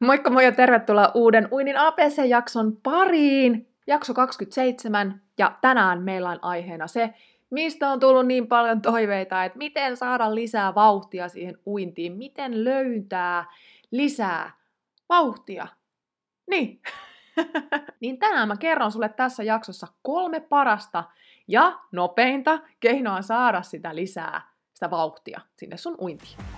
Moikka moi ja tervetuloa uuden Uinin APC-jakson pariin! Jakso 27 ja tänään meillä on aiheena se, mistä on tullut niin paljon toiveita, että miten saada lisää vauhtia siihen uintiin, miten löytää lisää vauhtia. Niin. niin tänään mä kerron sulle tässä jaksossa kolme parasta ja nopeinta keinoa saada sitä lisää, sitä vauhtia sinne sun uintiin.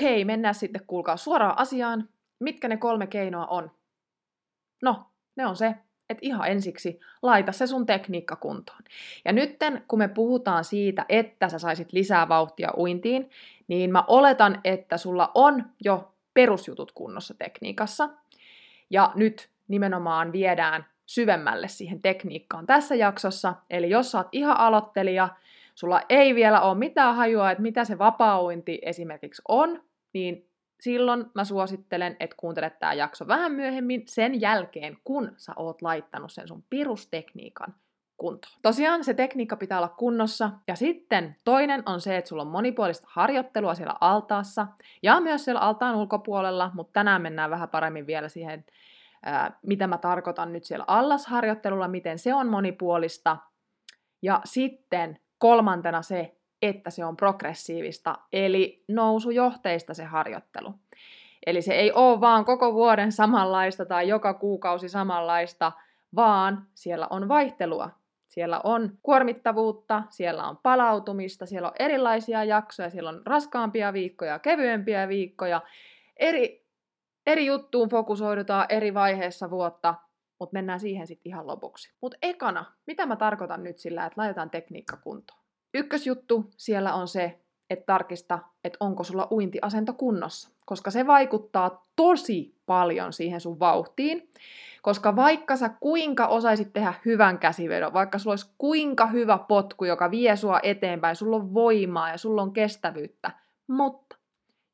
Okei, mennään sitten kuulkaa suoraan asiaan. Mitkä ne kolme keinoa on? No, ne on se, että ihan ensiksi laita se sun tekniikka kuntoon. Ja nytten, kun me puhutaan siitä, että sä saisit lisää vauhtia uintiin, niin mä oletan, että sulla on jo perusjutut kunnossa tekniikassa. Ja nyt nimenomaan viedään syvemmälle siihen tekniikkaan tässä jaksossa. Eli jos sä oot ihan aloittelija, sulla ei vielä ole mitään hajua, että mitä se vapauinti esimerkiksi on, niin silloin mä suosittelen, että kuuntelet tämä jakso vähän myöhemmin sen jälkeen, kun sä oot laittanut sen sun pirustekniikan kuntoon. Tosiaan se tekniikka pitää olla kunnossa. Ja sitten toinen on se, että sulla on monipuolista harjoittelua siellä altaassa ja myös siellä altaan ulkopuolella, mutta tänään mennään vähän paremmin vielä siihen, ää, mitä mä tarkoitan nyt siellä allasharjoittelulla, miten se on monipuolista. Ja sitten kolmantena se, että se on progressiivista, eli nousujohteista se harjoittelu. Eli se ei ole vaan koko vuoden samanlaista tai joka kuukausi samanlaista, vaan siellä on vaihtelua. Siellä on kuormittavuutta, siellä on palautumista, siellä on erilaisia jaksoja, siellä on raskaampia viikkoja, kevyempiä viikkoja. Eri, eri juttuun fokusoidutaan eri vaiheessa vuotta, mutta mennään siihen sitten ihan lopuksi. Mutta ekana, mitä mä tarkoitan nyt sillä, että laitetaan tekniikka kuntoon? Ykkösjuttu siellä on se, että tarkista, että onko sulla uintiasento kunnossa, koska se vaikuttaa tosi paljon siihen sun vauhtiin. Koska vaikka sä kuinka osaisit tehdä hyvän käsivedon, vaikka sulla olisi kuinka hyvä potku, joka vie sua eteenpäin, sulla on voimaa ja sulla on kestävyyttä, mutta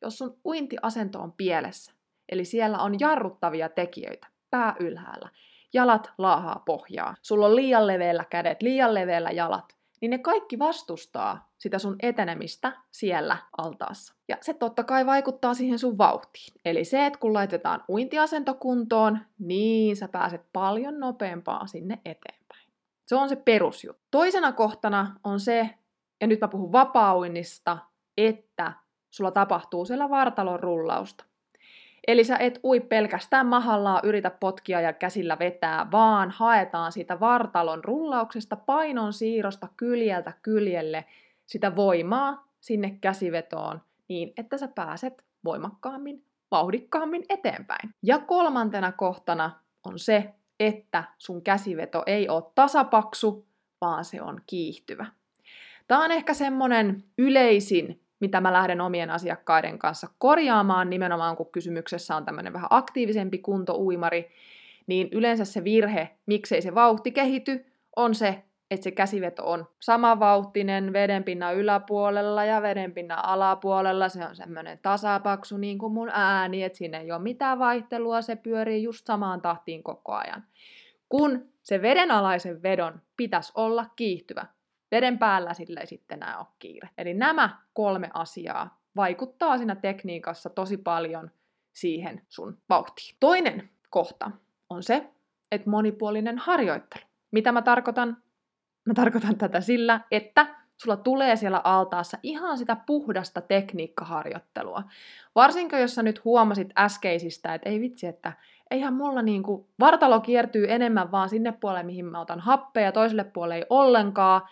jos sun uintiasento on pielessä, eli siellä on jarruttavia tekijöitä, pää ylhäällä, jalat laahaa pohjaa, sulla on liian leveällä kädet, liian leveällä jalat, niin ne kaikki vastustaa sitä sun etenemistä siellä altaassa. Ja se totta kai vaikuttaa siihen sun vauhtiin. Eli se, että kun laitetaan uintiasento kuntoon, niin sä pääset paljon nopeampaa sinne eteenpäin. Se on se perusjuttu. Toisena kohtana on se, ja nyt mä puhun vapauinnista, että sulla tapahtuu siellä vartalon rullausta. Eli sä et ui pelkästään mahallaan yritä potkia ja käsillä vetää, vaan haetaan siitä vartalon rullauksesta, painon siirrosta kyljeltä kyljelle sitä voimaa sinne käsivetoon niin, että sä pääset voimakkaammin, vauhdikkaammin eteenpäin. Ja kolmantena kohtana on se, että sun käsiveto ei ole tasapaksu, vaan se on kiihtyvä. Tämä on ehkä semmonen yleisin mitä mä lähden omien asiakkaiden kanssa korjaamaan, nimenomaan kun kysymyksessä on tämmöinen vähän aktiivisempi kuntouimari, niin yleensä se virhe, miksei se vauhti kehity, on se, että se käsiveto on samanvauhtinen vedenpinnan yläpuolella ja vedenpinnan alapuolella. Se on semmoinen tasapaksu niin kuin mun ääni, että siinä ei ole mitään vaihtelua, se pyörii just samaan tahtiin koko ajan. Kun se vedenalaisen vedon pitäisi olla kiihtyvä, Veden päällä sille ei sitten enää ole kiire. Eli nämä kolme asiaa vaikuttaa siinä tekniikassa tosi paljon siihen sun vauhtiin. Toinen kohta on se, että monipuolinen harjoittelu. Mitä mä tarkoitan? Mä tarkoitan tätä sillä, että sulla tulee siellä altaassa ihan sitä puhdasta tekniikkaharjoittelua. Varsinkin jos sä nyt huomasit äskeisistä, että ei vitsi, että, eihän mulla niinku, vartalo kiertyy enemmän vaan sinne puolelle, mihin mä otan happea ja toiselle puolelle ei ollenkaan,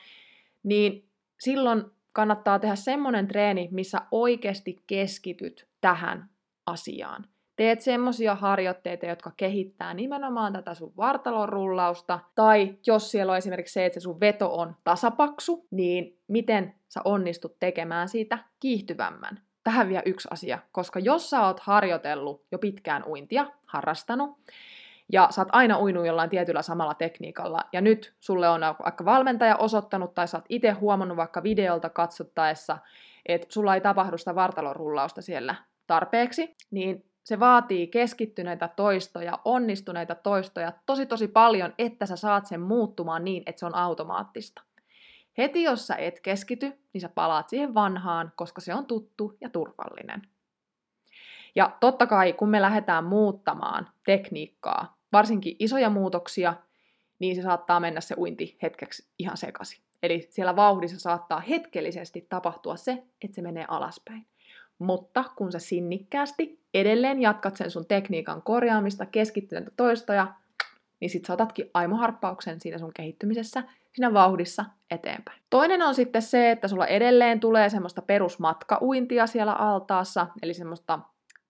niin silloin kannattaa tehdä semmoinen treeni, missä oikeasti keskityt tähän asiaan. Teet semmoisia harjoitteita, jotka kehittää nimenomaan tätä sun vartalon rullausta, tai jos siellä on esimerkiksi se, että se sun veto on tasapaksu, niin miten sä onnistut tekemään siitä kiihtyvämmän. Tähän vielä yksi asia, koska jos sä oot harjoitellut jo pitkään uintia, harrastanut, ja sä oot aina uinut jollain tietyllä samalla tekniikalla, ja nyt sulle on vaikka valmentaja osoittanut, tai sä oot itse huomannut vaikka videolta katsottaessa, että sulla ei tapahdu sitä vartalorullausta siellä tarpeeksi, niin se vaatii keskittyneitä toistoja, onnistuneita toistoja tosi tosi paljon, että sä saat sen muuttumaan niin, että se on automaattista. Heti jos sä et keskity, niin sä palaat siihen vanhaan, koska se on tuttu ja turvallinen. Ja totta kai, kun me lähdetään muuttamaan tekniikkaa, varsinkin isoja muutoksia, niin se saattaa mennä se uinti hetkeksi ihan sekaisin. Eli siellä vauhdissa saattaa hetkellisesti tapahtua se, että se menee alaspäin. Mutta kun sä sinnikkäästi edelleen jatkat sen sun tekniikan korjaamista, keskittyneitä toistoja, niin sit saatatkin aimoharppauksen siinä sun kehittymisessä, siinä vauhdissa eteenpäin. Toinen on sitten se, että sulla edelleen tulee semmoista perusmatkauintia siellä altaassa, eli semmoista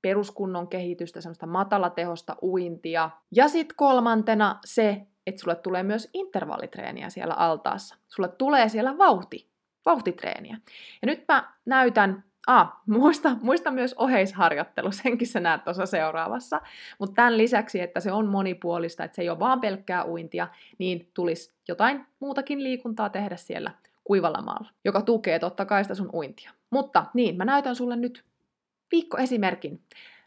peruskunnon kehitystä, semmoista matalatehosta uintia. Ja sitten kolmantena se, että sulle tulee myös intervallitreeniä siellä altaassa. Sulle tulee siellä vauhti, vauhtitreeniä. Ja nyt mä näytän Ah, muista, muista myös oheisharjoittelu, senkin sä näet tuossa seuraavassa. Mutta tämän lisäksi, että se on monipuolista, että se ei ole vaan pelkkää uintia, niin tulisi jotain muutakin liikuntaa tehdä siellä kuivalla maalla, joka tukee totta kai sitä sun uintia. Mutta niin, mä näytän sulle nyt viikkoesimerkin.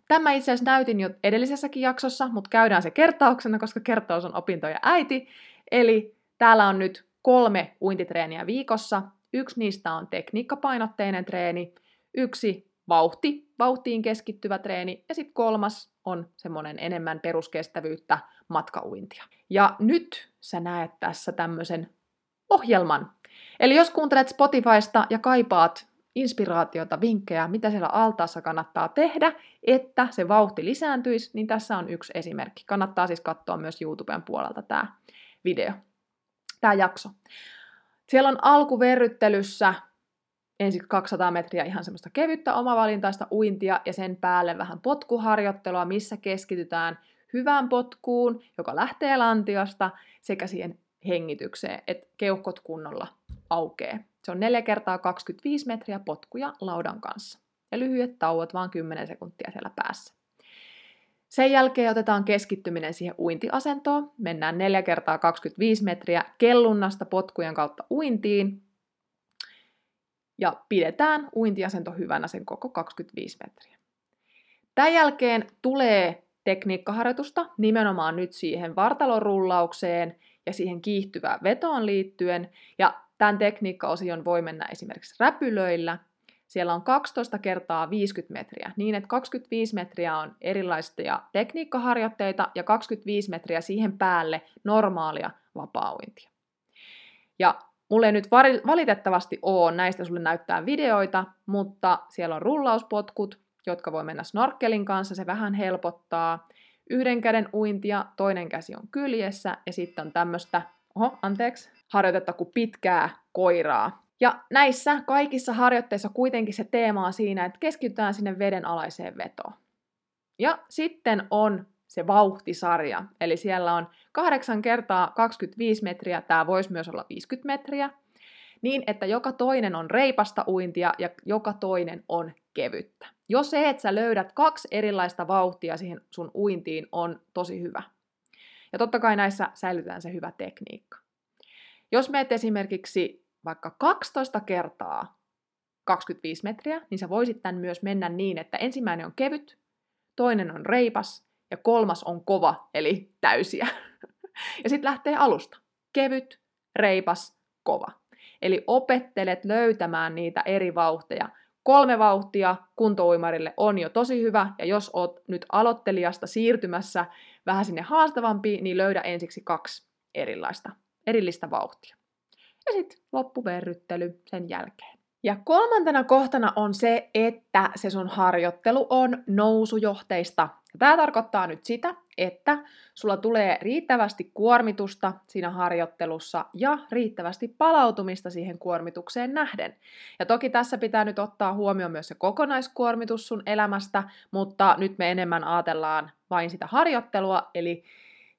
Tämä itse asiassa näytin jo edellisessäkin jaksossa, mutta käydään se kertauksena, koska kertaus on opintoja äiti. Eli täällä on nyt kolme uintitreeniä viikossa. Yksi niistä on tekniikkapainotteinen treeni, yksi vauhti, vauhtiin keskittyvä treeni, ja sitten kolmas on semmoinen enemmän peruskestävyyttä, matkauintia. Ja nyt sä näet tässä tämmöisen ohjelman. Eli jos kuuntelet Spotifysta ja kaipaat inspiraatiota, vinkkejä, mitä siellä altaassa kannattaa tehdä, että se vauhti lisääntyisi, niin tässä on yksi esimerkki. Kannattaa siis katsoa myös YouTuben puolelta tämä video, tämä jakso. Siellä on alkuverryttelyssä ensin 200 metriä ihan semmoista kevyttä omavalintaista uintia ja sen päälle vähän potkuharjoittelua, missä keskitytään hyvään potkuun, joka lähtee lantiosta, sekä siihen hengitykseen, että keuhkot kunnolla aukee. Se on 4 kertaa 25 metriä potkuja laudan kanssa. Ja lyhyet tauot, vaan 10 sekuntia siellä päässä. Sen jälkeen otetaan keskittyminen siihen uintiasentoon. Mennään 4 kertaa 25 metriä kellunnasta potkujen kautta uintiin. Ja pidetään uintiasento hyvänä sen koko 25 metriä. Tämän jälkeen tulee tekniikkaharjoitusta nimenomaan nyt siihen vartalorullaukseen ja siihen kiihtyvään vetoon liittyen. Ja Tämän tekniikkaosion voi mennä esimerkiksi räpylöillä. Siellä on 12 kertaa 50 metriä, niin että 25 metriä on erilaisia tekniikkaharjoitteita ja 25 metriä siihen päälle normaalia vapaa-uintia. Ja mulle ei nyt valitettavasti ole näistä sulle näyttää videoita, mutta siellä on rullauspotkut, jotka voi mennä snorkelin kanssa, se vähän helpottaa. Yhden käden uintia, toinen käsi on kyljessä ja sitten on tämmöistä, oho, anteeksi, harjoitetta kuin pitkää koiraa. Ja näissä kaikissa harjoitteissa kuitenkin se teema on siinä, että keskitytään sinne veden alaiseen vetoon. Ja sitten on se vauhtisarja, eli siellä on 8 kertaa 25 metriä, tämä voisi myös olla 50 metriä, niin että joka toinen on reipasta uintia ja joka toinen on kevyttä. Jos se, että sä löydät kaksi erilaista vauhtia siihen sun uintiin, on tosi hyvä. Ja totta kai näissä säilytetään se hyvä tekniikka. Jos meet esimerkiksi vaikka 12 kertaa 25 metriä, niin sä voisit tämän myös mennä niin, että ensimmäinen on kevyt, toinen on reipas ja kolmas on kova, eli täysiä. ja sitten lähtee alusta. Kevyt, reipas, kova. Eli opettelet löytämään niitä eri vauhteja. Kolme vauhtia kuntouimarille on jo tosi hyvä, ja jos oot nyt aloittelijasta siirtymässä vähän sinne haastavampiin, niin löydä ensiksi kaksi erilaista erillistä vauhtia. Ja sitten loppuverryttely sen jälkeen. Ja kolmantena kohtana on se, että se sun harjoittelu on nousujohteista. Tämä tarkoittaa nyt sitä, että sulla tulee riittävästi kuormitusta siinä harjoittelussa ja riittävästi palautumista siihen kuormitukseen nähden. Ja toki tässä pitää nyt ottaa huomioon myös se kokonaiskuormitus sun elämästä, mutta nyt me enemmän ajatellaan vain sitä harjoittelua, eli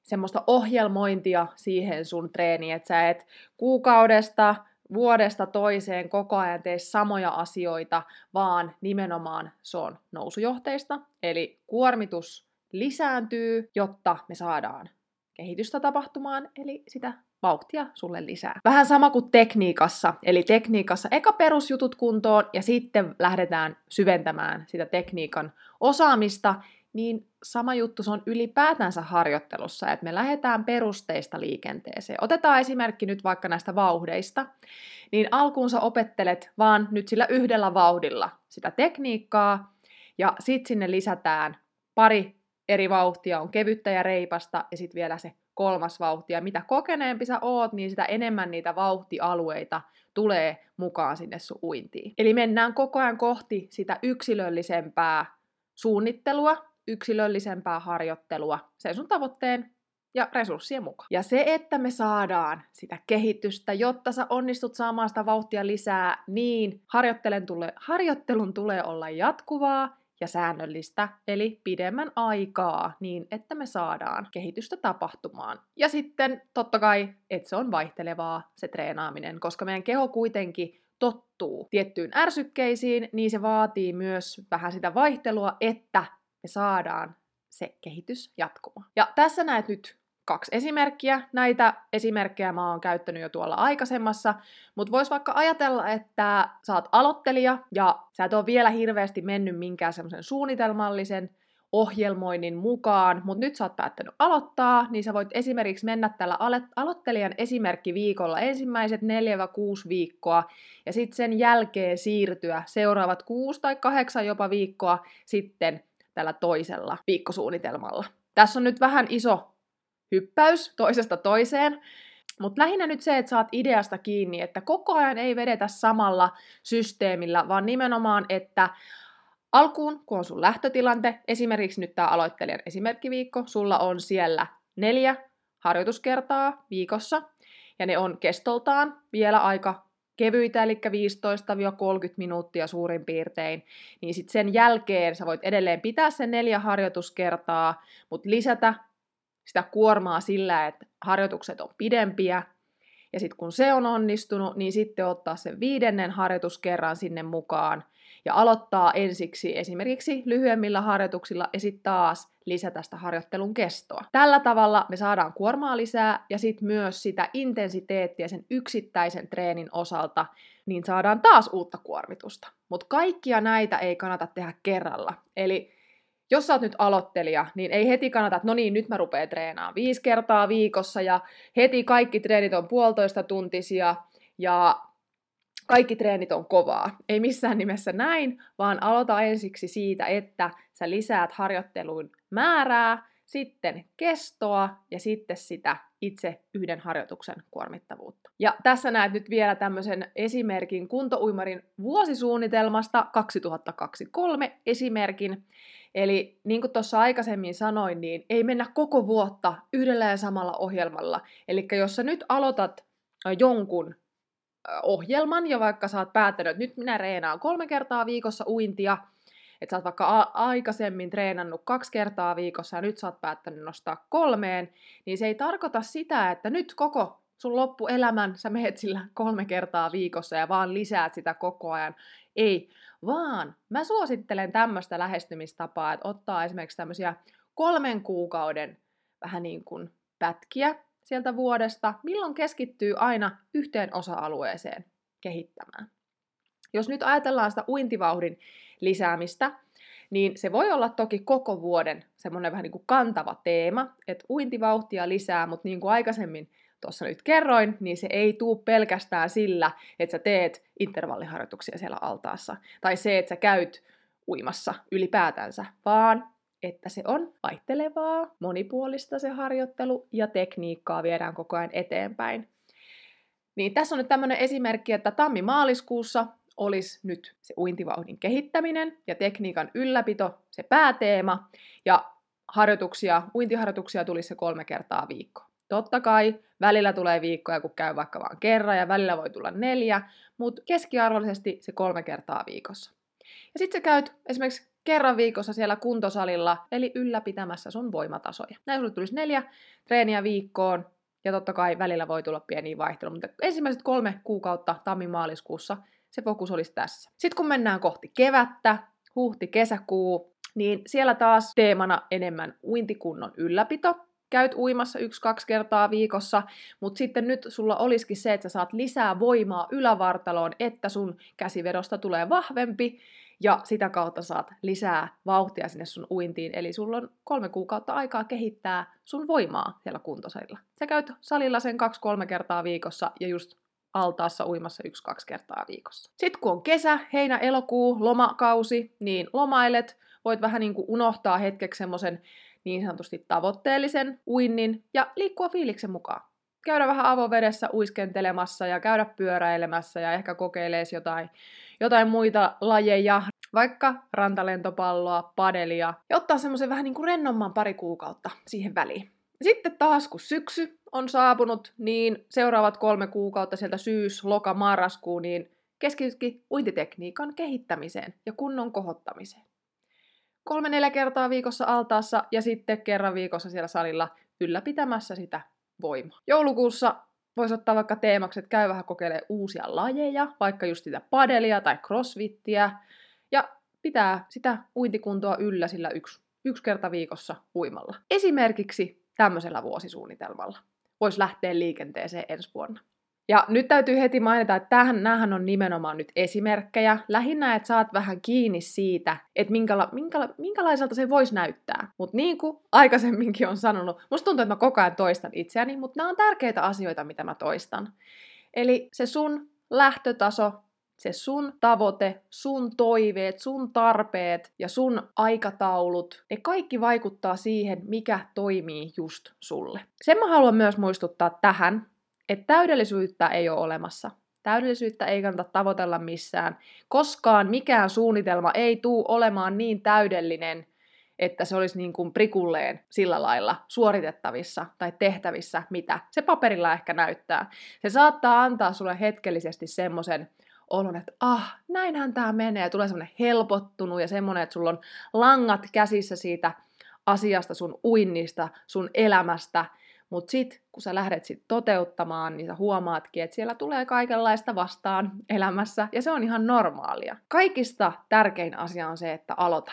semmoista ohjelmointia siihen sun treeniin, että sä et kuukaudesta, vuodesta toiseen koko ajan tee samoja asioita, vaan nimenomaan se on nousujohteista, eli kuormitus lisääntyy, jotta me saadaan kehitystä tapahtumaan, eli sitä vauhtia sulle lisää. Vähän sama kuin tekniikassa, eli tekniikassa eka perusjutut kuntoon ja sitten lähdetään syventämään sitä tekniikan osaamista, niin sama juttu se on ylipäätänsä harjoittelussa, että me lähdetään perusteista liikenteeseen. Otetaan esimerkki nyt vaikka näistä vauhdeista, niin alkuun sä opettelet vaan nyt sillä yhdellä vauhdilla sitä tekniikkaa, ja sitten sinne lisätään pari eri vauhtia, on kevyttä ja reipasta, ja sitten vielä se kolmas vauhti. Ja mitä kokeneempi sä oot, niin sitä enemmän niitä vauhtialueita tulee mukaan sinne sun uintiin. Eli mennään koko ajan kohti sitä yksilöllisempää suunnittelua, yksilöllisempää harjoittelua sen sun tavoitteen ja resurssien mukaan. Ja se, että me saadaan sitä kehitystä, jotta sä onnistut saamaan sitä vauhtia lisää, niin harjoittelun tulee, harjoittelun tulee olla jatkuvaa ja säännöllistä, eli pidemmän aikaa, niin että me saadaan kehitystä tapahtumaan. Ja sitten totta kai, että se on vaihtelevaa se treenaaminen, koska meidän keho kuitenkin tottuu tiettyyn ärsykkeisiin, niin se vaatii myös vähän sitä vaihtelua, että me saadaan se kehitys jatkumaan. Ja tässä näet nyt kaksi esimerkkiä. Näitä esimerkkejä mä oon käyttänyt jo tuolla aikaisemmassa, mutta vois vaikka ajatella, että sä oot aloittelija ja sä et ole vielä hirveästi mennyt minkään semmoisen suunnitelmallisen ohjelmoinnin mukaan, mutta nyt sä oot päättänyt aloittaa, niin sä voit esimerkiksi mennä tällä aloittelijan esimerkkiviikolla ensimmäiset 4-6 viikkoa, ja sitten sen jälkeen siirtyä seuraavat 6 tai 8 jopa viikkoa sitten tällä toisella viikkosuunnitelmalla. Tässä on nyt vähän iso hyppäys toisesta toiseen, mutta lähinnä nyt se, että saat ideasta kiinni, että koko ajan ei vedetä samalla systeemillä, vaan nimenomaan, että alkuun, kun on sun lähtötilante, esimerkiksi nyt tämä aloittelijan esimerkkiviikko, sulla on siellä neljä harjoituskertaa viikossa, ja ne on kestoltaan vielä aika kevyitä, eli 15-30 minuuttia suurin piirtein, niin sitten sen jälkeen sä voit edelleen pitää sen neljä harjoituskertaa, mutta lisätä sitä kuormaa sillä, että harjoitukset on pidempiä, ja sitten kun se on onnistunut, niin sitten ottaa sen viidennen harjoituskerran sinne mukaan, ja aloittaa ensiksi esimerkiksi lyhyemmillä harjoituksilla ja sitten taas lisätä sitä harjoittelun kestoa. Tällä tavalla me saadaan kuormaa lisää ja sitten myös sitä intensiteettiä sen yksittäisen treenin osalta, niin saadaan taas uutta kuormitusta. Mutta kaikkia näitä ei kannata tehdä kerralla. Eli jos sä oot nyt aloittelija, niin ei heti kannata, että no niin, nyt mä rupean treenaamaan viisi kertaa viikossa ja heti kaikki treenit on puolitoista tuntisia ja kaikki treenit on kovaa. Ei missään nimessä näin, vaan aloita ensiksi siitä, että sä lisäät harjoitteluun määrää, sitten kestoa ja sitten sitä itse yhden harjoituksen kuormittavuutta. Ja tässä näet nyt vielä tämmöisen esimerkin kuntouimarin vuosisuunnitelmasta 2023 esimerkin. Eli niin kuin tuossa aikaisemmin sanoin, niin ei mennä koko vuotta yhdellä ja samalla ohjelmalla. Eli jos sä nyt aloitat jonkun ohjelman ja vaikka sä oot päättänyt, että nyt minä reenaan kolme kertaa viikossa uintia, että sä oot vaikka a- aikaisemmin treenannut kaksi kertaa viikossa ja nyt sä oot päättänyt nostaa kolmeen, niin se ei tarkoita sitä, että nyt koko sun loppuelämän sä mehet sillä kolme kertaa viikossa ja vaan lisäät sitä koko ajan. Ei, vaan mä suosittelen tämmöistä lähestymistapaa, että ottaa esimerkiksi tämmöisiä kolmen kuukauden vähän niin kuin pätkiä, sieltä vuodesta, milloin keskittyy aina yhteen osa-alueeseen kehittämään. Jos nyt ajatellaan sitä uintivauhdin lisäämistä, niin se voi olla toki koko vuoden semmoinen vähän niin kuin kantava teema, että uintivauhtia lisää, mutta niin kuin aikaisemmin tuossa nyt kerroin, niin se ei tuu pelkästään sillä, että sä teet intervalliharjoituksia siellä altaassa, tai se, että sä käyt uimassa ylipäätänsä, vaan että se on vaihtelevaa, monipuolista se harjoittelu ja tekniikkaa viedään koko ajan eteenpäin. Niin tässä on nyt tämmöinen esimerkki, että tammi-maaliskuussa olisi nyt se uintivauhdin kehittäminen ja tekniikan ylläpito se pääteema. Ja harjoituksia, uintiharjoituksia tulisi se kolme kertaa viikko. Totta kai välillä tulee viikkoja, kun käy vaikka vain kerran ja välillä voi tulla neljä, mutta keskiarvollisesti se kolme kertaa viikossa. Ja sitten sä käyt esimerkiksi kerran viikossa siellä kuntosalilla, eli ylläpitämässä sun voimatasoja. Näin sulle tulisi neljä treeniä viikkoon, ja totta kai välillä voi tulla pieniä vaihteluja, mutta ensimmäiset kolme kuukautta tammi-maaliskuussa se fokus olisi tässä. Sitten kun mennään kohti kevättä, huhti, kesäkuu, niin siellä taas teemana enemmän uintikunnon ylläpito. Käyt uimassa yksi-kaksi kertaa viikossa, mutta sitten nyt sulla olisikin se, että sä saat lisää voimaa ylävartaloon, että sun käsivedosta tulee vahvempi, ja sitä kautta saat lisää vauhtia sinne sun uintiin. Eli sulla on kolme kuukautta aikaa kehittää sun voimaa siellä kuntosalilla. Sä käyt salilla sen kaksi-kolme kertaa viikossa ja just altaassa uimassa yksi-kaksi kertaa viikossa. Sitten kun on kesä, heinä, elokuu, lomakausi, niin lomailet, voit vähän niin kuin unohtaa hetkeksi semmoisen niin sanotusti tavoitteellisen uinnin ja liikkua fiiliksen mukaan. Käydä vähän avovedessä uiskentelemassa ja käydä pyöräilemässä ja ehkä kokeilee jotain, jotain muita lajeja, vaikka rantalentopalloa, padelia ja ottaa semmoisen vähän niin kuin rennomman pari kuukautta siihen väliin. Sitten taas kun syksy on saapunut, niin seuraavat kolme kuukautta sieltä syys, loka, marraskuu, niin keskitytkin uintitekniikan kehittämiseen ja kunnon kohottamiseen. Kolme-neljä kertaa viikossa altaassa ja sitten kerran viikossa siellä salilla ylläpitämässä sitä voimaa. Joulukuussa voisi ottaa vaikka teemaksi, että käy vähän kokeilemaan uusia lajeja, vaikka just sitä padelia tai crossfittiä, ja pitää sitä uintikuntoa yllä sillä yksi, yksi kerta viikossa uimalla. Esimerkiksi tämmöisellä vuosisuunnitelmalla voisi lähteä liikenteeseen ensi vuonna. Ja nyt täytyy heti mainita, että tämähän, näähän on nimenomaan nyt esimerkkejä. Lähinnä, että saat vähän kiinni siitä, että minkäla, minkäla, minkälaiselta se voisi näyttää. Mutta niin kuin aikaisemminkin on sanonut, musta tuntuu, että mä koko ajan toistan itseäni, mutta nämä on tärkeitä asioita, mitä mä toistan. Eli se sun lähtötaso, se sun tavoite, sun toiveet, sun tarpeet ja sun aikataulut, ne kaikki vaikuttaa siihen, mikä toimii just sulle. Sen mä haluan myös muistuttaa tähän, että täydellisyyttä ei ole olemassa. Täydellisyyttä ei kannata tavoitella missään. Koskaan mikään suunnitelma ei tule olemaan niin täydellinen, että se olisi niin kuin prikulleen sillä lailla suoritettavissa tai tehtävissä, mitä se paperilla ehkä näyttää. Se saattaa antaa sulle hetkellisesti semmoisen olon, että ah, näinhän tämä menee, ja tulee semmoinen helpottunut ja semmoinen, että sulla on langat käsissä siitä asiasta, sun uinnista, sun elämästä, mutta sitten kun sä lähdet sit toteuttamaan, niin sä huomaatkin, että siellä tulee kaikenlaista vastaan elämässä, ja se on ihan normaalia. Kaikista tärkein asia on se, että aloita.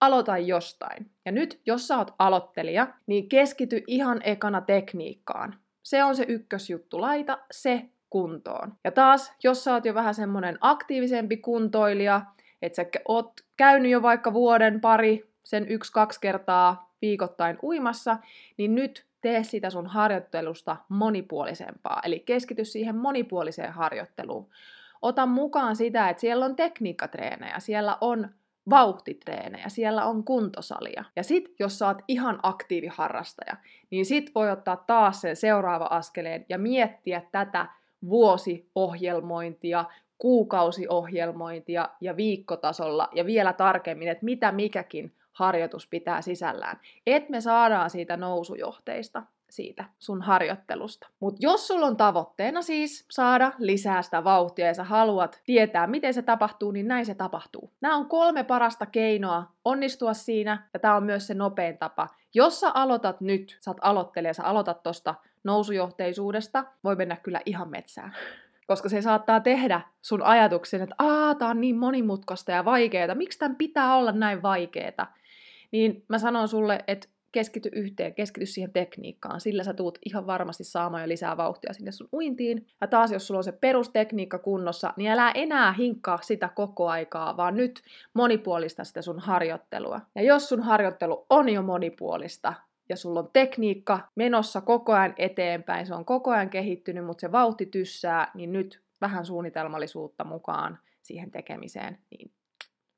Aloita jostain. Ja nyt, jos sä oot aloittelija, niin keskity ihan ekana tekniikkaan. Se on se ykkösjuttu. Laita se kuntoon. Ja taas, jos sä oot jo vähän semmonen aktiivisempi kuntoilija, että sä oot käynyt jo vaikka vuoden pari sen yksi-kaksi kertaa viikoittain uimassa, niin nyt tee sitä sun harjoittelusta monipuolisempaa. Eli keskity siihen monipuoliseen harjoitteluun. Ota mukaan sitä, että siellä on tekniikkatreenejä, siellä on vauhtitreenejä, siellä on kuntosalia. Ja sit, jos sä oot ihan aktiiviharrastaja, niin sit voi ottaa taas sen seuraava askeleen ja miettiä tätä vuosiohjelmointia, kuukausiohjelmointia ja viikkotasolla ja vielä tarkemmin, että mitä mikäkin harjoitus pitää sisällään. Että me saadaan siitä nousujohteista siitä sun harjoittelusta. Mutta jos sulla on tavoitteena siis saada lisää sitä vauhtia ja sä haluat tietää, miten se tapahtuu, niin näin se tapahtuu. Nämä on kolme parasta keinoa onnistua siinä, ja tämä on myös se nopein tapa. Jos sä aloitat nyt, sä oot aloittelija, sä aloitat tosta nousujohteisuudesta, voi mennä kyllä ihan metsään. Koska se saattaa tehdä sun ajatuksen, että aah, tää on niin monimutkaista ja vaikeaa, miksi tämän pitää olla näin vaikeaa? Niin mä sanon sulle, että keskity yhteen, keskity siihen tekniikkaan, sillä sä tuut ihan varmasti saamaan jo lisää vauhtia sinne sun uintiin. Ja taas jos sulla on se perustekniikka kunnossa, niin älä enää hinkkaa sitä koko aikaa, vaan nyt monipuolista sitä sun harjoittelua. Ja jos sun harjoittelu on jo monipuolista, ja sulla on tekniikka menossa koko ajan eteenpäin, se on koko ajan kehittynyt, mutta se vauhti tyssää, niin nyt vähän suunnitelmallisuutta mukaan siihen tekemiseen, niin